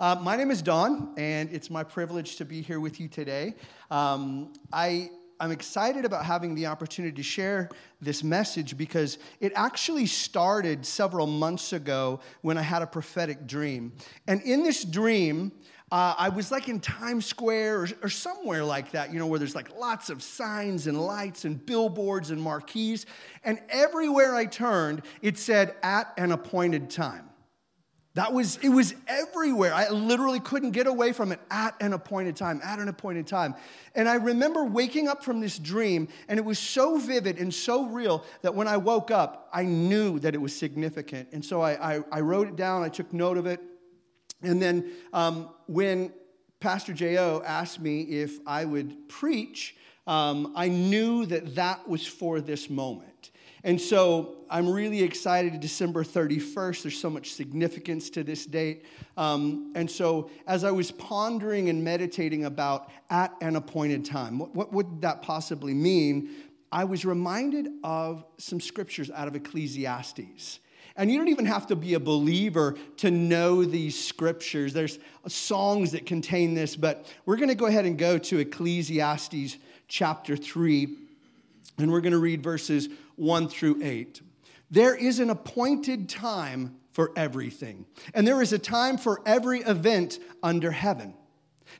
Uh, my name is Don, and it's my privilege to be here with you today. Um, I, I'm excited about having the opportunity to share this message because it actually started several months ago when I had a prophetic dream. And in this dream, uh, I was like in Times Square or, or, somewhere like that, you know, where there's like lots of signs and lights and billboards and marquees. And everywhere I turned, it said, at an appointed time. That was, it was everywhere. I literally couldn't get away from it at an appointed time, at an appointed time. And I remember waking up from this dream, and it was so vivid and so real that when I woke up, I knew that it was significant. And so I, I, I wrote it down, I took note of it. And then um, when Pastor J.O. asked me if I would preach, um, I knew that that was for this moment. And so I'm really excited. December 31st, there's so much significance to this date. Um, and so as I was pondering and meditating about at an appointed time, what, what would that possibly mean? I was reminded of some scriptures out of Ecclesiastes. And you don't even have to be a believer to know these scriptures. There's songs that contain this, but we're going to go ahead and go to Ecclesiastes chapter 3, and we're going to read verses 1 through 8. There is an appointed time for everything, and there is a time for every event under heaven.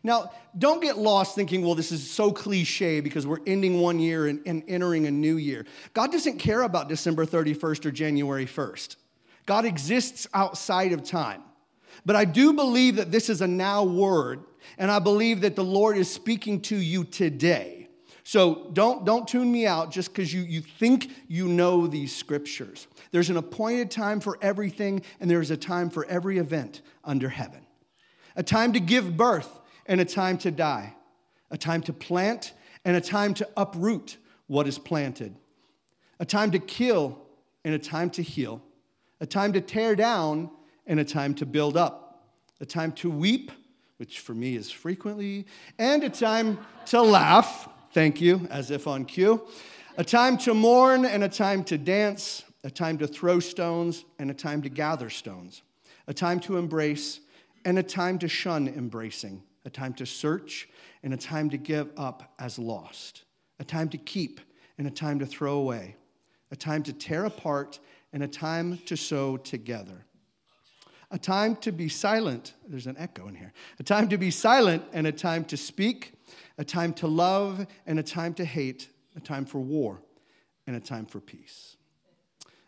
Now, don't get lost thinking, well, this is so cliche because we're ending one year and, and, entering a new year. God doesn't care about December 31st or January 1st. God exists outside of time. But I do believe that this is a now word, and I believe that the Lord is speaking to you today. So don't, don't tune me out just because you, you think you know these scriptures. There's an appointed time for everything, and there's a time for every event under heaven. A time to give birth and a time to die. A time to plant and a time to uproot what is planted. A time to kill and a time to heal. A time to tear down and a time to build up. A time to weep, which for me is frequently, and a time to laugh Thank you, as if on cue. A time to mourn and a time to dance, a time to throw stones and a time to gather stones, a time to embrace and a time to shun embracing, a time to search and a time to give up as lost, a time to keep and a time to throw away, a time to tear apart and a time to sew together. A time to be silent, there's an echo in here. A time to be silent and a time to speak, a time to love and a time to hate, a time for war and a time for peace.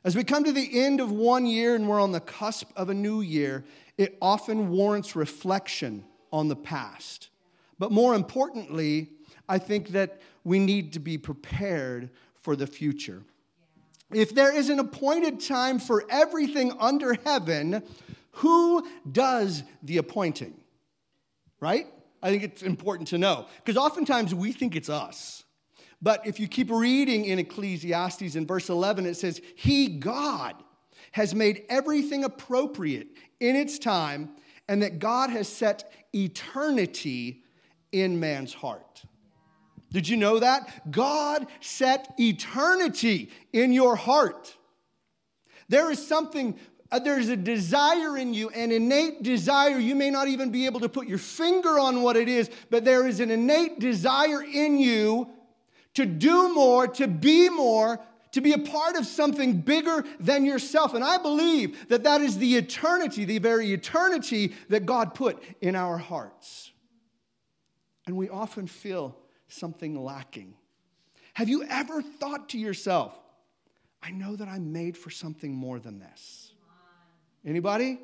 As we come to the end of one year and we're on the cusp of a new year, it often warrants reflection on the past. But more importantly, I think that we need to be prepared for the future. If there is an appointed time for everything under heaven, who does the appointing? Right? I think it's important to know because oftentimes we think it's us. But if you keep reading in Ecclesiastes in verse 11, it says, He, God, has made everything appropriate in its time, and that God has set eternity in man's heart. Did you know that? God set eternity in your heart. There is something Uh, there's a desire in you, an innate desire. You may not even be able to put your finger on what it is, but there is an innate desire in you to do more, to be more, to be a part of something bigger than yourself. And I believe that that is the eternity, the very eternity that God put in our hearts. And we often feel something lacking. Have you ever thought to yourself, I know that I'm made for something more than this? Anybody?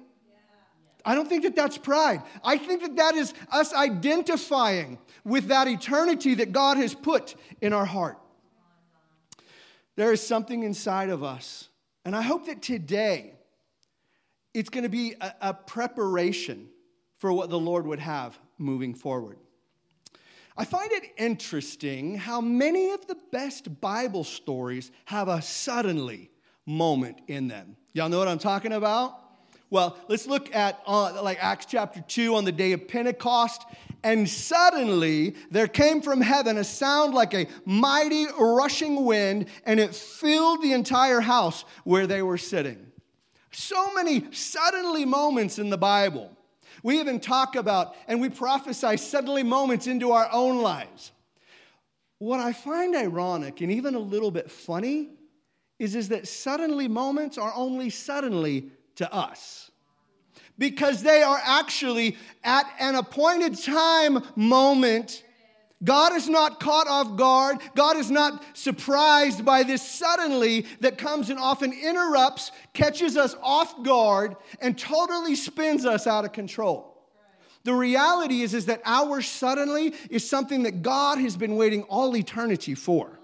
I don't think that that's pride. I think that that is us identifying with that eternity that God has put in our heart. There is something inside of us. And I hope that today it's going to be a, a preparation for what the Lord would have moving forward. I find it interesting how many of the best Bible stories have a suddenly moment in them. Y'all know what I'm talking about? Well, let's look at uh, like Acts chapter 2 on the day of Pentecost. And suddenly there came from heaven a sound like a mighty rushing wind, and it filled the entire house where they were sitting. So many suddenly moments in the Bible. We even talk about and we prophesy suddenly moments into our own lives. What I find ironic and even a little bit funny is, is that suddenly moments are only suddenly to us. Because they are actually at an appointed time moment. God is not caught off guard. God is not surprised by this suddenly that comes and often interrupts, catches us off guard, and totally spins us out of control. The reality is, is that our suddenly is something that God has been waiting all eternity for.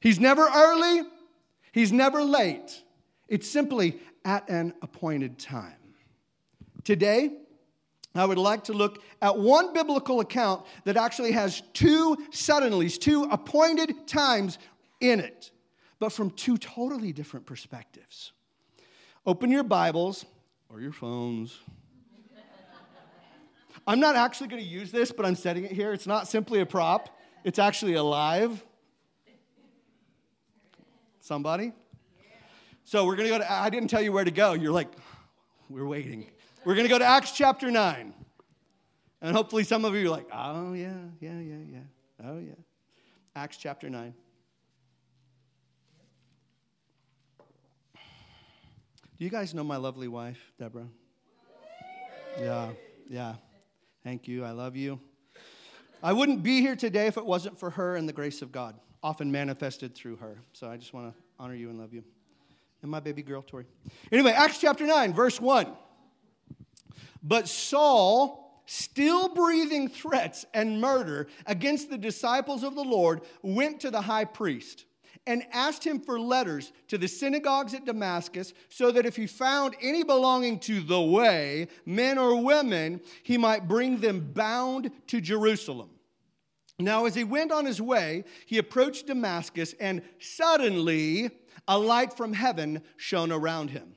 He's never early, He's never late. It's simply at an appointed time. Today, I would like to look at one biblical account that actually has two suddenlies, two appointed times in it, but from two totally different perspectives. Open your Bibles or your phones I'm not actually going to use this, but I'm setting it here. It's not simply a prop, it's actually alive. Somebody? So we're going to go to, I didn't tell you where to go. You're like, we're waiting. We're going to go to Acts chapter 9. And hopefully some of you are like, oh, yeah, yeah, yeah, yeah. Oh, yeah. Acts chapter 9. Do you guys know my lovely wife, Deborah? Yeah, yeah. Thank you. I love you. I wouldn't be here today if it wasn't for her and the grace of God, often manifested through her. So I just want to honor you and love you. And my baby girl, Tori. Anyway, Acts chapter 9, verse 1. But Saul, still breathing threats and murder against the disciples of the Lord, went to the high priest and asked him for letters to the synagogues at Damascus, so that if he found any belonging to the way, men or women, he might bring them bound to Jerusalem. Now, as he went on his way, he approached Damascus, and suddenly a light from heaven shone around him.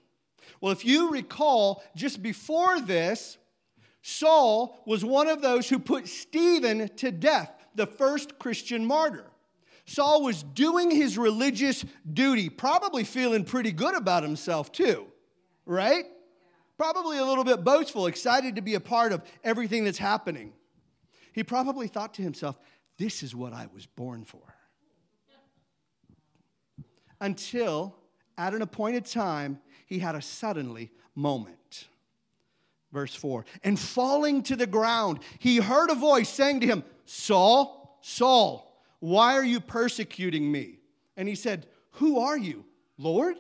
Well, if you recall, just before this, Saul was one of those who put Stephen to death, the first Christian martyr. Saul was doing his religious duty, probably feeling pretty good about himself too, right? Probably a little bit boastful, excited to be a part of everything that's happening. He probably thought to himself, this is what I was born for. Until at an appointed time, he had a suddenly moment. Verse 4 And falling to the ground, he heard a voice saying to him, Saul, Saul, why are you persecuting me? And he said, Who are you, Lord?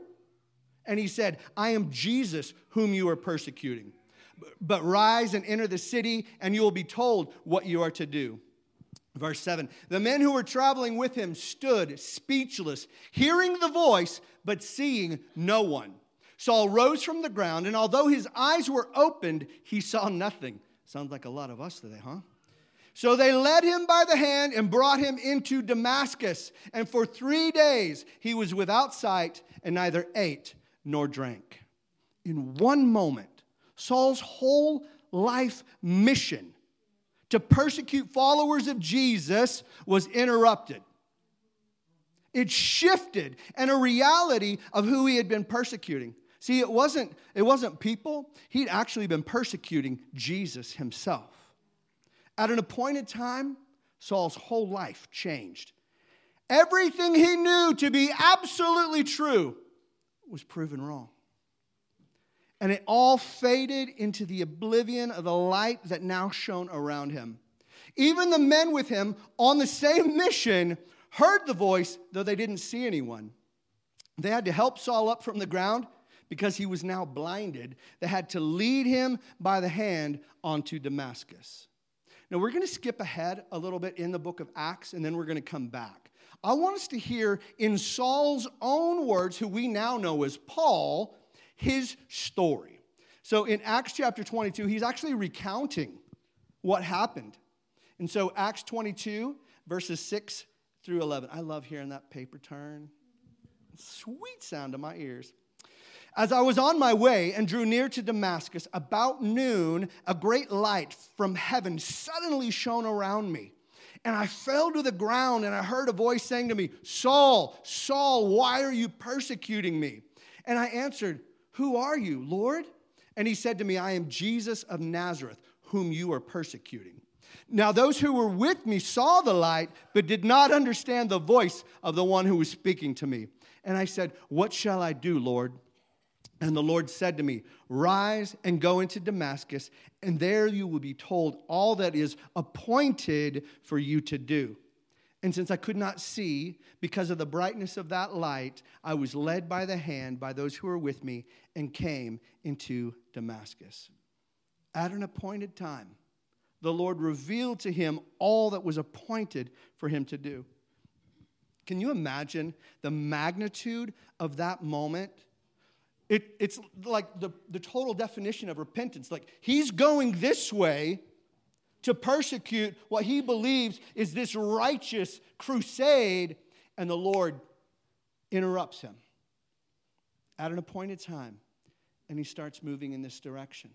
And he said, I am Jesus whom you are persecuting. But rise and enter the city, and you will be told what you are to do. Verse 7 The men who were traveling with him stood speechless, hearing the voice, but seeing no one. Saul rose from the ground, and although his eyes were opened, he saw nothing. Sounds like a lot of us today, huh? So they led him by the hand and brought him into Damascus. And for three days he was without sight and neither ate nor drank. In one moment, Saul's whole life mission to persecute followers of Jesus was interrupted. It shifted and a reality of who he had been persecuting. See, it wasn't, it wasn't people, he'd actually been persecuting Jesus himself. At an appointed time, Saul's whole life changed. Everything he knew to be absolutely true was proven wrong. And it all faded into the oblivion of the light that now shone around him. Even the men with him on the same mission heard the voice, though they didn't see anyone. They had to help Saul up from the ground because he was now blinded. They had to lead him by the hand onto Damascus. Now, we're going to skip ahead a little bit in the book of Acts, and then we're going to come back. I want us to hear in Saul's own words, who we now know as Paul, his story. So in Acts chapter 22, he's actually recounting what happened. And so, Acts 22, verses 6 through 11. I love hearing that paper turn. Sweet sound to my ears. As I was on my way and drew near to Damascus, about noon, a great light from heaven suddenly shone around me. And I fell to the ground, and I heard a voice saying to me, Saul, Saul, why are you persecuting me? And I answered, Who are you, Lord? And he said to me, I am Jesus of Nazareth, whom you are persecuting. Now, those who were with me saw the light, but did not understand the voice of the one who was speaking to me. And I said, What shall I do, Lord? And the Lord said to me, Rise and go into Damascus, and there you will be told all that is appointed for you to do. And since I could not see because of the brightness of that light, I was led by the hand by those who were with me and came into Damascus. At an appointed time, the Lord revealed to him all that was appointed for him to do. Can you imagine the magnitude of that moment? It, it's like the, the total definition of repentance. Like he's going this way to persecute what he believes is this righteous crusade, and the Lord interrupts him at an appointed time, and he starts moving in this direction.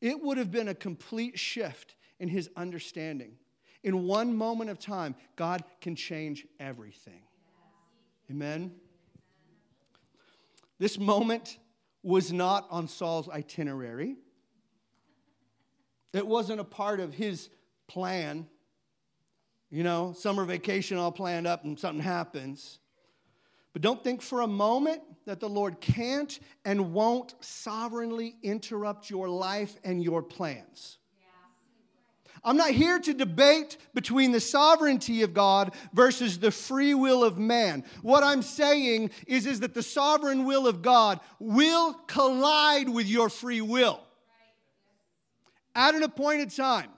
It would have been a complete shift in his understanding. In one moment of time, God can change everything. Amen. This moment was not on Saul's itinerary. It wasn't a part of his plan. You know, summer vacation all planned up and something happens. But don't think for a moment that the Lord can't and won't sovereignly interrupt your life and your plans. I'm not here to debate between the sovereignty of God versus the free will of man. What I'm saying is, is that the sovereign will of God will collide with your free will at an appointed time.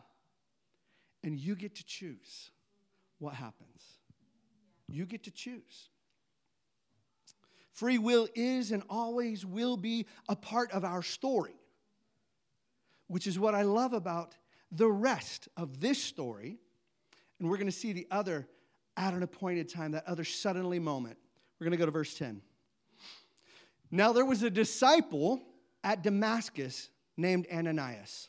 And you get to choose what happens. You get to choose. Free will is and always will be a part of our story, which is what I love about the rest of this story, and we're going to see the other at an appointed time, that other suddenly moment. We're going to go to verse 10. Now there was a disciple at Damascus named Ananias.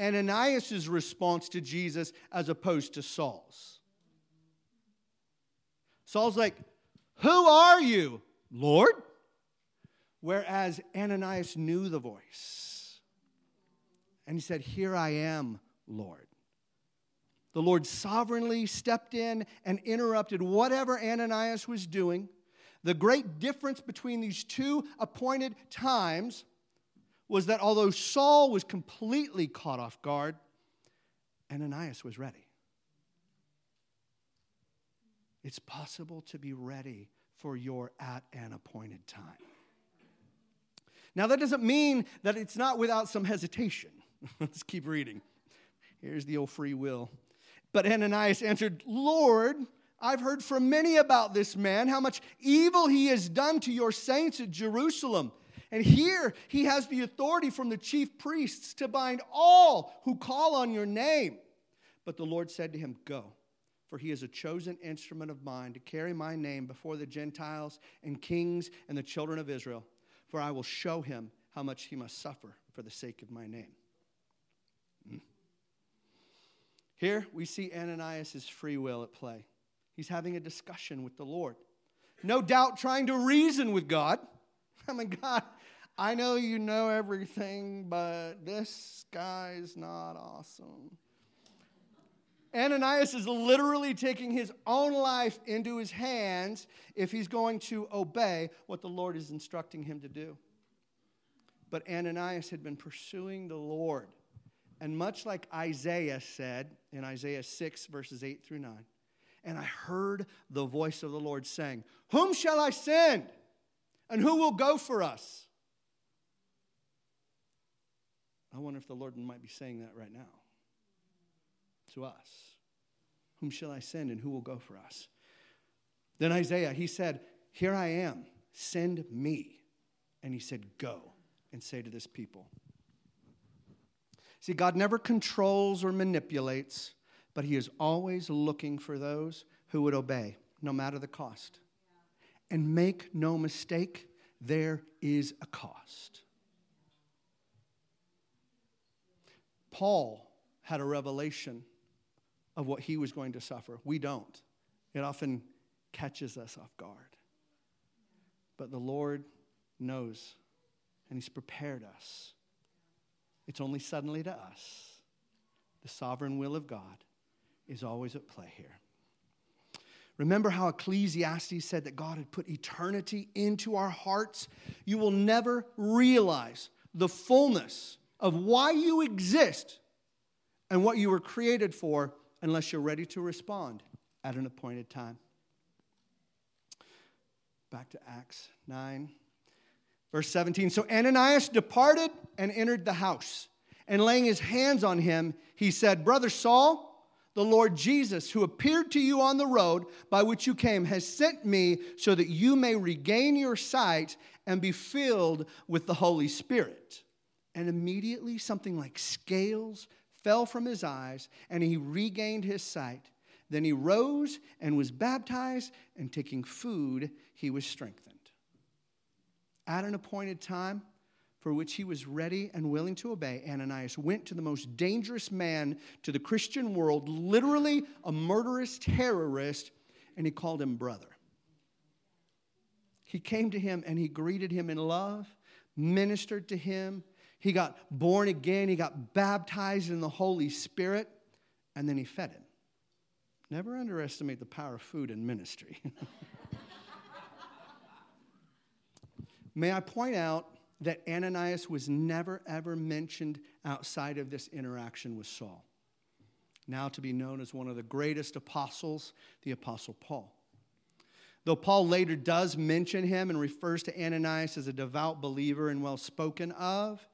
Ananias' response to Jesus as opposed to Saul's. Saul's like, Who are you, Lord? Whereas Ananias knew the voice. And he said, Here I am, Lord. The Lord sovereignly stepped in and interrupted whatever Ananias was doing. The great difference between these two appointed times was that although Saul was completely caught off guard, Ananias was ready. It's possible to be ready for your at an appointed time. Now, that doesn't mean that it's not without some hesitation. Let's keep reading. Here's the old free will. But Ananias answered, Lord, I've heard from many about this man, how much evil he has done to your saints at Jerusalem. And here he has the authority from the chief priests to bind all who call on your name. But the Lord said to him, Go, for he is a chosen instrument of mine to carry my name before the Gentiles and kings and the children of Israel. For I will show him how much he must suffer for the sake of my name. Hmm. Here we see Ananias' free will at play. He's having a discussion with the Lord. No doubt trying to reason with God. Oh I mean, God, I know you know everything, but this guy's not awesome. Ananias is literally taking his own life into his hands if he's going to obey what the Lord is instructing him to do. But Ananias had been pursuing the Lord and much like Isaiah said in Isaiah 6, verses 8 through 9, and I heard the voice of the Lord saying, Whom shall I send? And who will go for us? I wonder if the Lord might be saying that right now to us. Whom shall I send and who will go for us? Then Isaiah, he said, Here I am, send me. And he said, Go. and say to this people. See, God never controls or manipulates, but He is always looking for those who would obey, no matter the cost. And make no mistake, there is a cost. Paul had a revelation of what he was going to suffer. We don't. It often catches us off guard. But the Lord knows, and He's prepared us. It's only suddenly to us. The sovereign will of God is always at play here. Remember how Ecclesiastes said that God had put eternity into our hearts? You will never realize the fullness of why you exist and what you were created for unless you're ready to respond at an appointed time. Back to Acts 9, verse 17. So Ananias departed and entered the house, and laying his hands on him, he said, Brother Saul, the Lord Jesus, who appeared to you on the road by which you came, has sent me so that you may regain your sight and be filled with the Holy Spirit. And immediately something like scales fell from his eyes, and he regained his sight. Then he rose and was baptized, and taking food, he was strengthened. At an appointed time, for which he was ready and willing to obey, Ananias went to the most dangerous man to the Christian world, literally a murderous terrorist, and he called him brother. He came to him and he greeted him in love, ministered to him, he got born again, he got baptized in the Holy Spirit, and then he fed him. Never underestimate the power of food in ministry. May I point out that Ananias was never ever mentioned outside of this interaction with Saul, now to be known as one of the greatest apostles, the Apostle Paul. Though Paul later does mention him and refers to Ananias as a devout believer and well spoken of,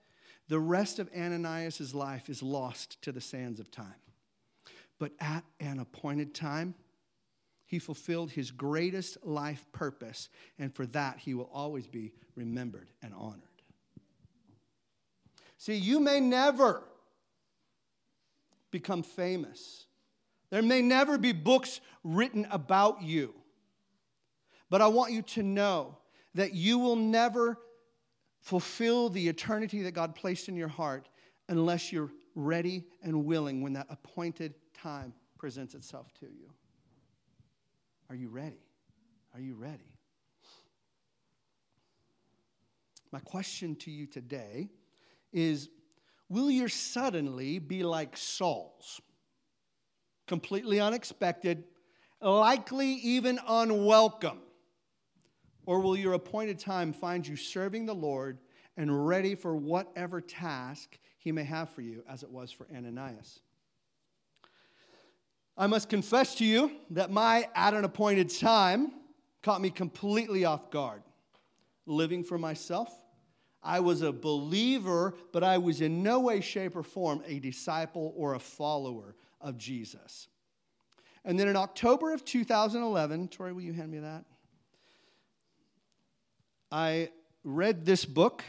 the rest of Ananias' life is lost to the sands of time. But at an appointed time, he fulfilled his greatest life purpose, and for that he will always be remembered and honored. See, you may never become famous. There may never be books written about you. But I want you to know that you will never fulfill the eternity that God placed in your heart unless you're ready and willing when that appointed time presents itself to you. Are you ready? Are you ready? My question to you today is Will your suddenly be like Saul's? Completely unexpected, likely even unwelcome. Or will your appointed time find you serving the Lord and ready for whatever task he may have for you, as it was for Ananias? I must confess to you that my at an appointed time caught me completely off guard. Living for myself, I was a believer, but I was in no way, shape, or form a disciple or a follower of Jesus. And then in October of 2011, Tori, will you hand me that? I read this book,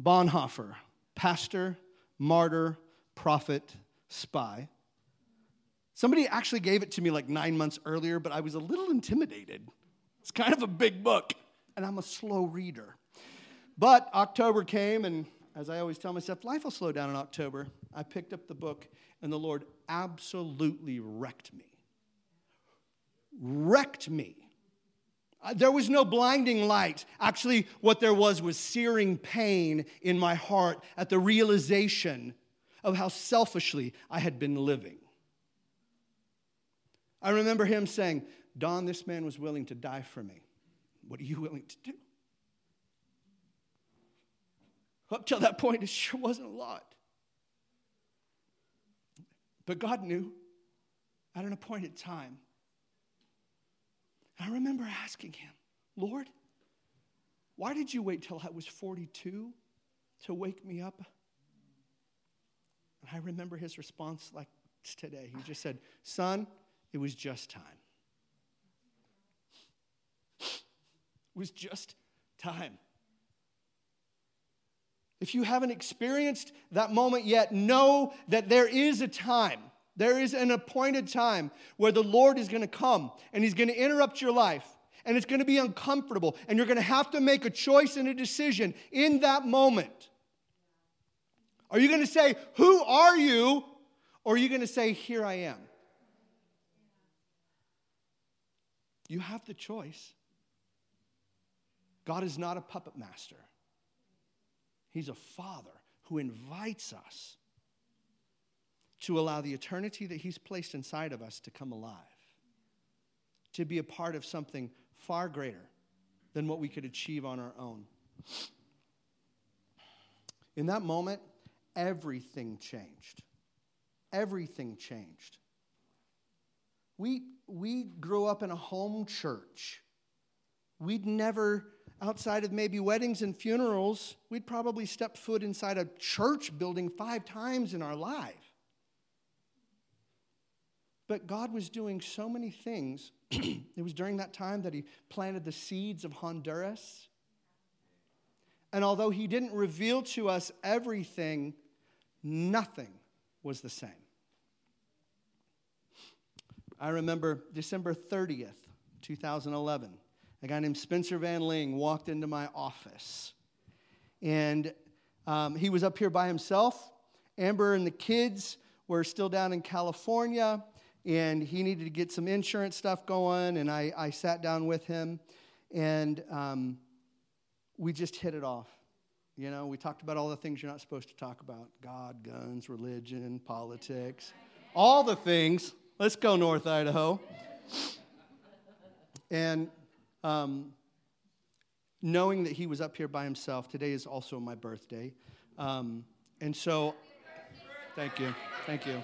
Bonhoeffer, pastor, martyr, prophet, spy. Somebody actually gave it to me like nine months earlier, but I was a little intimidated. It's kind of a big book, and I'm a slow reader. But October came, and as I always tell myself, life will slow down in October. I picked up the book, and the Lord absolutely wrecked me. Wrecked me Uh, there was no blinding light. Actually, what there was was searing pain in my heart at the realization of how selfishly I had been living. I remember him saying, Don, this man was willing to die for me. What are you willing to do? Up till that point, it sure wasn't a lot. But God knew at an appointed time I remember asking him, Lord, why did you wait till I was 42 to wake me up? And I remember his response like today. He just said, Son, it was just time. It was just time. If you haven't experienced that moment yet, know that there is a time, there is an appointed time where the Lord is going to come and He's going to interrupt your life and it's going to be uncomfortable and you're going to have to make a choice and a decision in that moment. Are you going to say, Who are you? Or are you going to say, Here I am? You have the choice. God is not a puppet master, He's a father who invites us to allow the eternity that He's placed inside of us to come alive, to be a part of something far greater than what we could achieve on our own. In that moment, everything changed. Everything changed. We, we grew up in a home church. We'd never, outside of maybe weddings and funerals, we'd probably stepped foot inside a church building five times in our life. But God was doing so many things. it was during that time that He planted the seeds of Honduras. And although He didn't reveal to us everything, nothing was the same. I remember December 30th, 2011. A guy named Spencer Van Ling walked into my office. And um, he was up here by himself. Amber and the kids were still down in California, and he needed to get some insurance stuff going. And I, I sat down with him, and um, we just hit it off. You know, we talked about all the things you're not supposed to talk about God, guns, religion, politics, all the things. Let's go, North Idaho. And um, knowing that he was up here by himself, today is also my birthday. Um, and so, thank you. Thank you.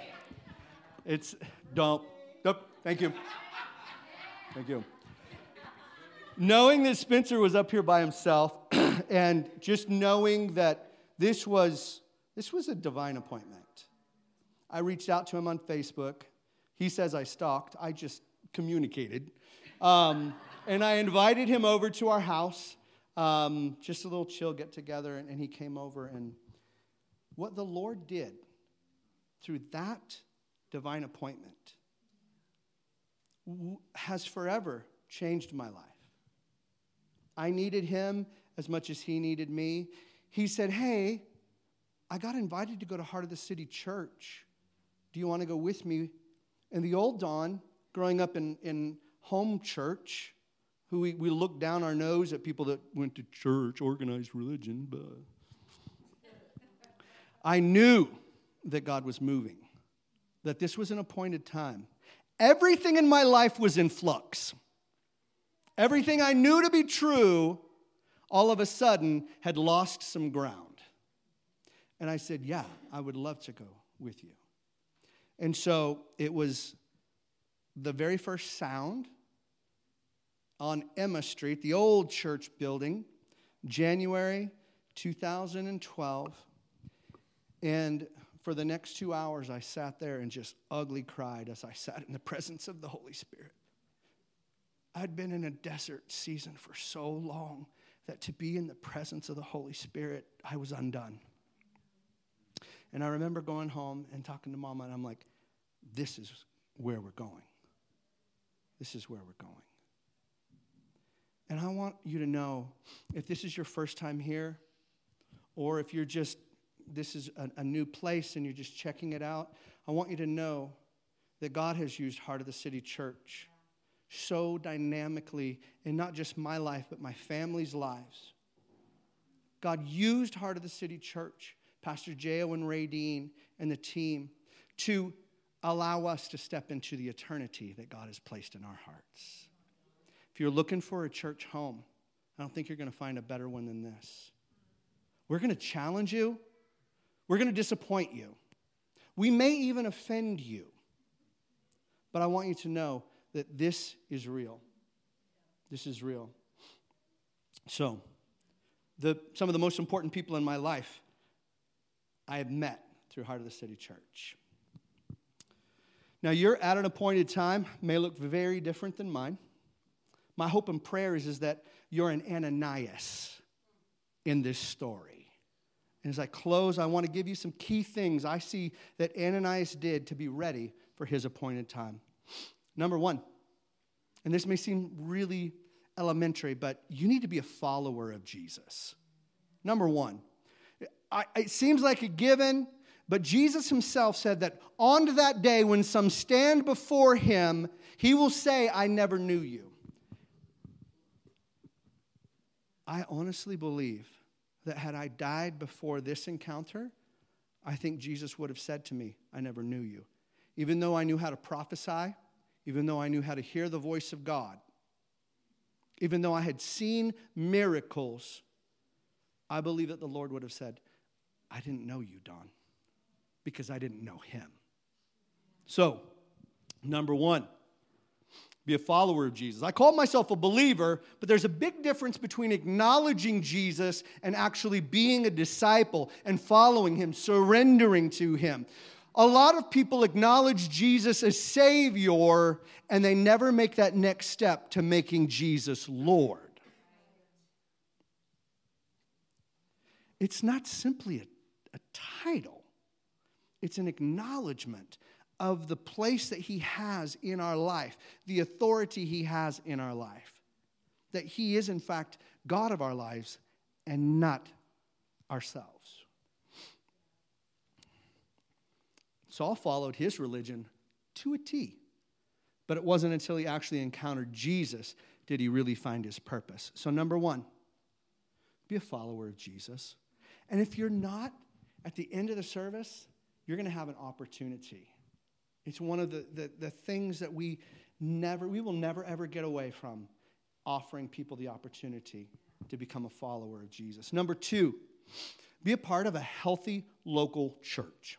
It's, don't, nope, thank you. Thank you. Knowing that Spencer was up here by himself and just knowing that this was, this was a divine appointment. I reached out to him on Facebook he says I stalked, I just communicated. Um, and I invited him over to our house, um, just a little chill get together, and, and he came over. And what the Lord did through that divine appointment has forever changed my life. I needed him as much as he needed me. He said, Hey, I got invited to go to Heart of the City Church. Do you want to go with me and the old Don, growing up in, in home church, who we, we look down our nose at people that went to church, organized religion, but I knew that God was moving, that this was an appointed time. Everything in my life was in flux. Everything I knew to be true, all of a sudden, had lost some ground. And I said, Yeah, I would love to go with you. And so it was the very first sound on Emma Street, the old church building, January 2012. And for the next two hours, I sat there and just ugly cried as I sat in the presence of the Holy Spirit. I'd been in a desert season for so long that to be in the presence of the Holy Spirit, I was undone. And I remember going home and talking to mama, and I'm like, this is where we're going. This is where we're going. And I want you to know if this is your first time here, or if you're just, this is a, a, new place and you're just checking it out, I want you to know that God has used Heart of the City Church so dynamically in not just my life, but my family's lives. God used Heart of the City Church, Pastor J.O. and Ray Dean and the team, to allow us to step into the eternity that God has placed in our hearts. If you're looking for a church home, I don't think you're going to find a better one than this. We're going to challenge you, we're going to disappoint you, we may even offend you. But I want you to know that this is real. This is real. So, the, some of the most important people in my life I have met through Heart of the City Church. Now, you're at an appointed time, may look very different than mine. My hope and prayer is, is that you're an Ananias in this story. And as I close, I want to give you some key things I see that Ananias did to be ready for his appointed time. Number one, and this may seem really elementary, but you need to be a follower of Jesus. Number one, I, it seems like a given, but Jesus himself said that on that day when some stand before him, he will say, I never knew you. I honestly believe that had I died before this encounter, I think Jesus would have said to me, I never knew you. Even though I knew how to prophesy, even though I knew how to hear the voice of God, even though I had seen miracles, I believe that the Lord would have said, I didn't know you, Don, because I didn't know him. So, number one, be a follower of Jesus. I call myself a believer, but there's a big difference between acknowledging Jesus and actually being a disciple and following him, surrendering to him. A lot of people acknowledge Jesus as Savior and they never make that next step to making Jesus Lord. It's not simply a, a title, it's an acknowledgement of the place that He has in our life, the authority He has in our life. That He is, in fact, God of our lives and not ourselves. Saul followed his religion to a T, but it wasn't until he actually encountered Jesus did he really find his purpose. So, number one, be a follower of Jesus. And if you're not, at the end of the service, you're going to have an opportunity it's one of the, the, the things that we never, we will never ever get away from offering people the opportunity to become a follower of Jesus. Number two, be a part of a healthy local church.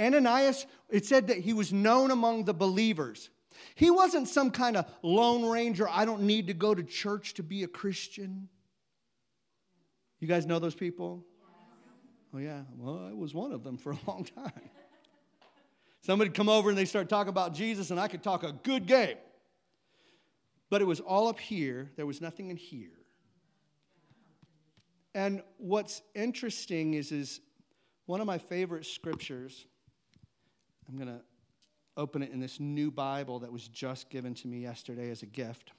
Ananias, it said that he was known among the believers. He wasn't some kind of lone ranger, I don't need to go to church to be a Christian. You guys know those people? Oh, yeah. Well, I was one of them for a long time. Somebody come over and they start talking about Jesus, and I could talk a good game. But it was all up here, there was nothing in here. And what's interesting is, is one of my favorite scriptures, I'm going to open it in this new Bible that was just given to me yesterday as a gift.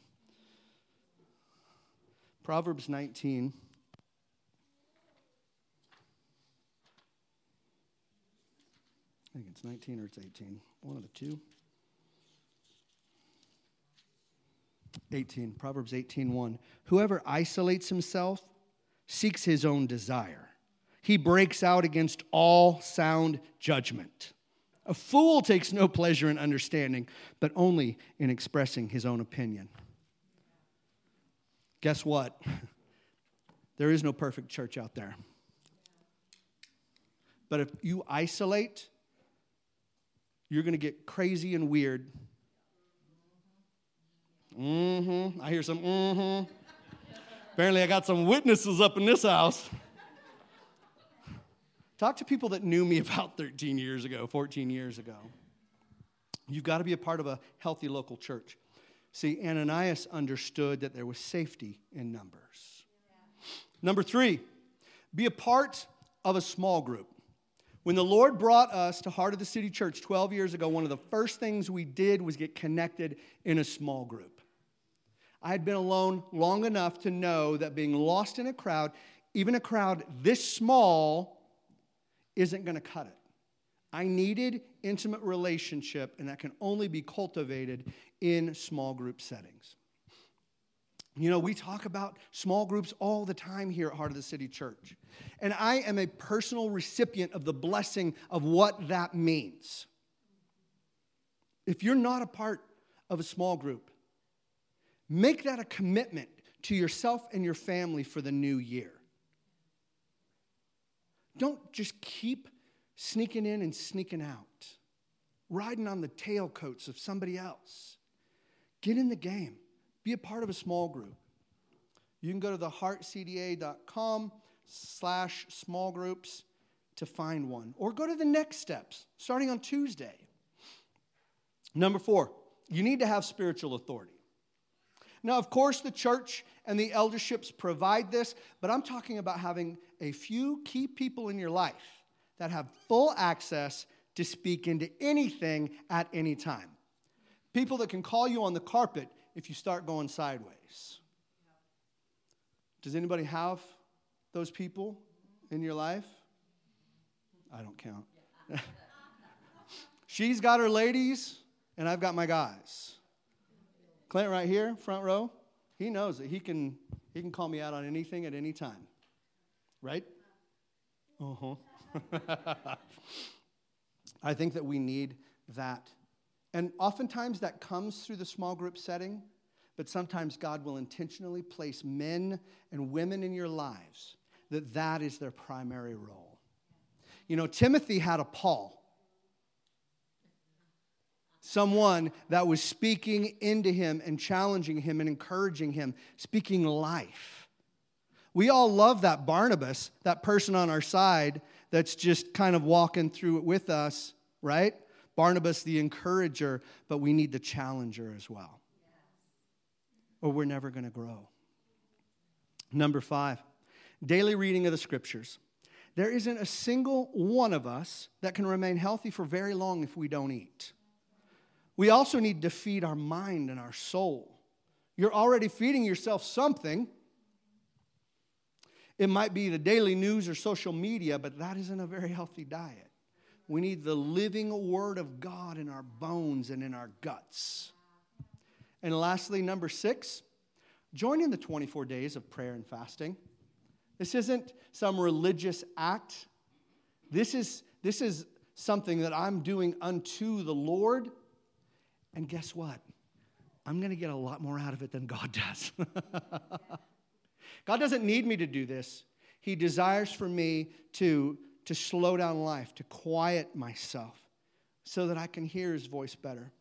Proverbs 19. Think it's 19 or it's 18. One of the two. 18, Proverbs 18:1. Whoever isolates himself seeks his own desire. He breaks out against all sound judgment. A fool takes no pleasure in understanding, but only in expressing his own opinion. Guess what? There is no perfect church out there. But if you isolate, you're going to get crazy and weird. Mm hmm. I hear some mm hmm. Apparently, I got some witnesses up in this house. Talk to people that knew me about 13 years ago, 14 years ago. You've got to be a part of a healthy local church. See, Ananias understood that there was safety in numbers. Number three, be a part of a small group. When the Lord brought us to Heart of the City Church 12 years ago, one of the first things we did was get connected in a small group. I had been alone long enough to know that being lost in a crowd, even a crowd this small, isn't going to cut it. I needed intimate relationship, and that can only be cultivated in small group settings. You know, we talk about small groups all the time here at Heart of the City Church. And I am a personal recipient of the blessing of what that means. If you're not a part of a small group, make that a commitment to yourself and your family for the new year. Don't just keep sneaking in and sneaking out, riding on the tailcoats of somebody else. Get in the game. Be a part of a small group. You can go to theheartcda.com slash small groups to find one. Or go to the next steps, starting on Tuesday. Number four, you need to have spiritual authority. Now, of course, the church and the elderships provide this, but I'm talking about having a few key people in your life that have full access to speak into anything at any time. People that can call you on the carpet if you start going sideways. Does anybody have those people in your life? I don't count. She's got her ladies, and I've got my guys. Clint right here, front row, he knows that he can he can call me out on anything at any time. Right? Uh-huh. I think that we need that. And oftentimes that comes through the small group setting, but sometimes God will intentionally place men and women in your lives that that is their primary role. You know, Timothy had a Paul someone that was speaking into him and challenging him and encouraging him, speaking life. We all love that Barnabas, that person on our side that's just kind of walking through it with us, right? Barnabas, the encourager, but we need the challenger as well. Or we're never going to grow. Number five, daily reading of the scriptures. There isn't a single one of us that can remain healthy for very long if we don't eat. We also need to feed our mind and our soul. You're already feeding yourself something. It might be the daily news or social media, but that isn't a very healthy diet. We need the living Word of God in our bones and in our guts. And lastly, number six, join in the 24 days of prayer and fasting. This isn't some religious act. This is, this is something that I'm doing unto the Lord and guess what? I'm going to get a lot more out of it than God does. God doesn't need me to do this. He desires for me to, to slow down life, to quiet myself so that I can hear his voice better.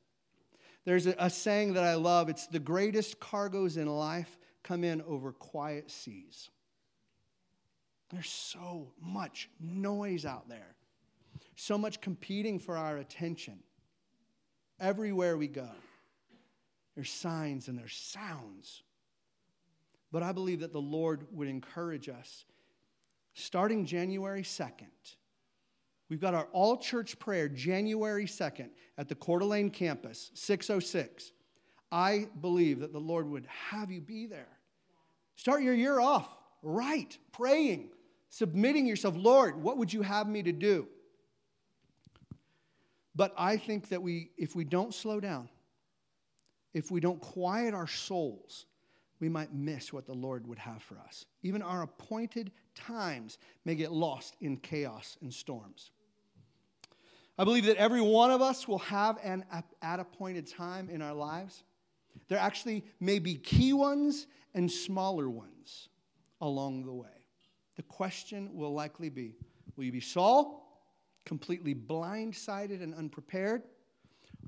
There's a, a saying that I love it's the greatest cargoes in life come in over quiet seas. There's so much noise out there, so much competing for our attention everywhere we go. There's signs and there's sounds. But I believe that the Lord would encourage us. Starting January 2nd, we've got our all church prayer January 2nd at the Coeur d'Alene campus, 606. I believe that the Lord would have you be there. Start your year off right, praying, submitting yourself. Lord, what would you have me to do? But I think that we, if we don't slow down, if we don't quiet our souls, we might miss what the Lord would have for us. Even our appointed times may get lost in chaos and storms. I believe that every one of us will have an at appointed time in our lives. There actually may be key ones and smaller ones along the way. The question will likely be Will you be Saul completely blindsided and unprepared?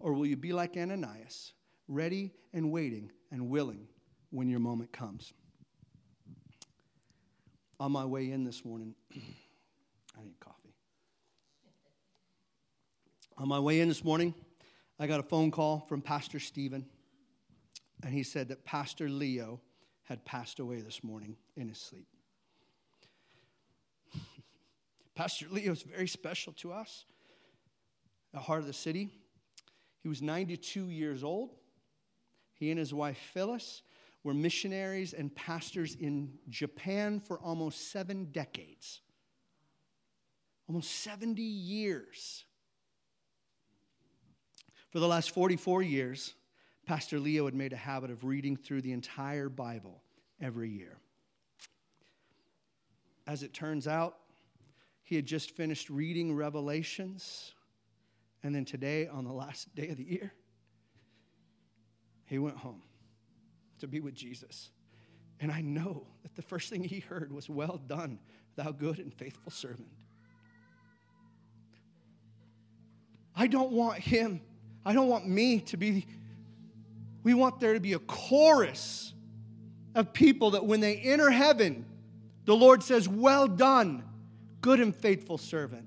Or will you be like Ananias, ready and waiting and willing when your moment comes? On my way in this morning, I need coffee. On my way in this morning, I got a phone call from Pastor Stephen, and he said that Pastor Leo had passed away this morning in his sleep. Pastor Leo is very special to us. The heart of the city. He was 92 years old. He and his wife Phyllis were missionaries and pastors in Japan for almost seven decades. Almost 70 years. For the last 44 years, Pastor Leo had made a habit of reading through the entire Bible every year. As it turns out, he had just finished reading Revelations. And then today, on the last day of the year, he went home to be with Jesus. And I know that the first thing he heard was, Well done, thou good and faithful servant. I don't want him, I don't want me to be, we want there to be a chorus of people that when they enter heaven, the Lord says, Well done, good and faithful servant.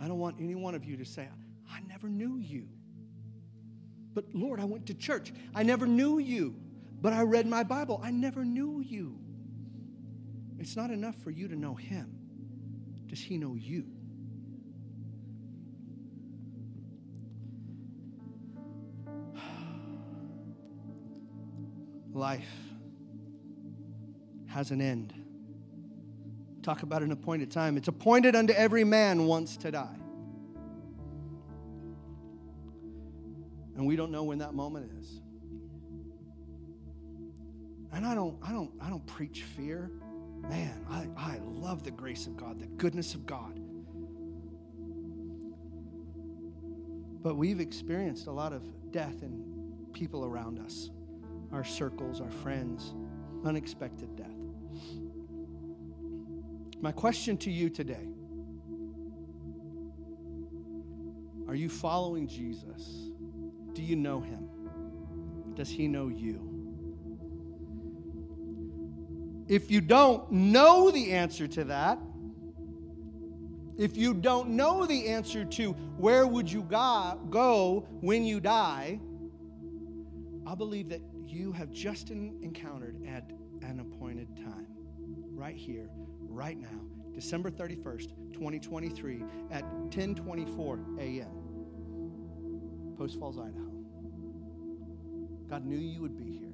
I don't want any one of you to say, I never knew you. But Lord, I went to church. I never knew you. But I read my Bible. I never knew you. It's not enough for you to know him. Does he know you? Life has an end. Talk about an appointed time. It's appointed unto every man once to die. And we don't know when that moment is. And I don't, I don't, I don't preach fear. Man, I, I love the grace of God, the goodness of God. But we've experienced a lot of death in people around us, our circles, our friends, unexpected death. My question to you today Are you following Jesus? Do you know him? Does he know you? If you don't know the answer to that, if you don't know the answer to where would you go when you die, I believe that you have just encountered at an appointed time, right here, right now, December 31st, 2023, at 10:24 a.m. Post Falls, Idaho. God knew you would be here.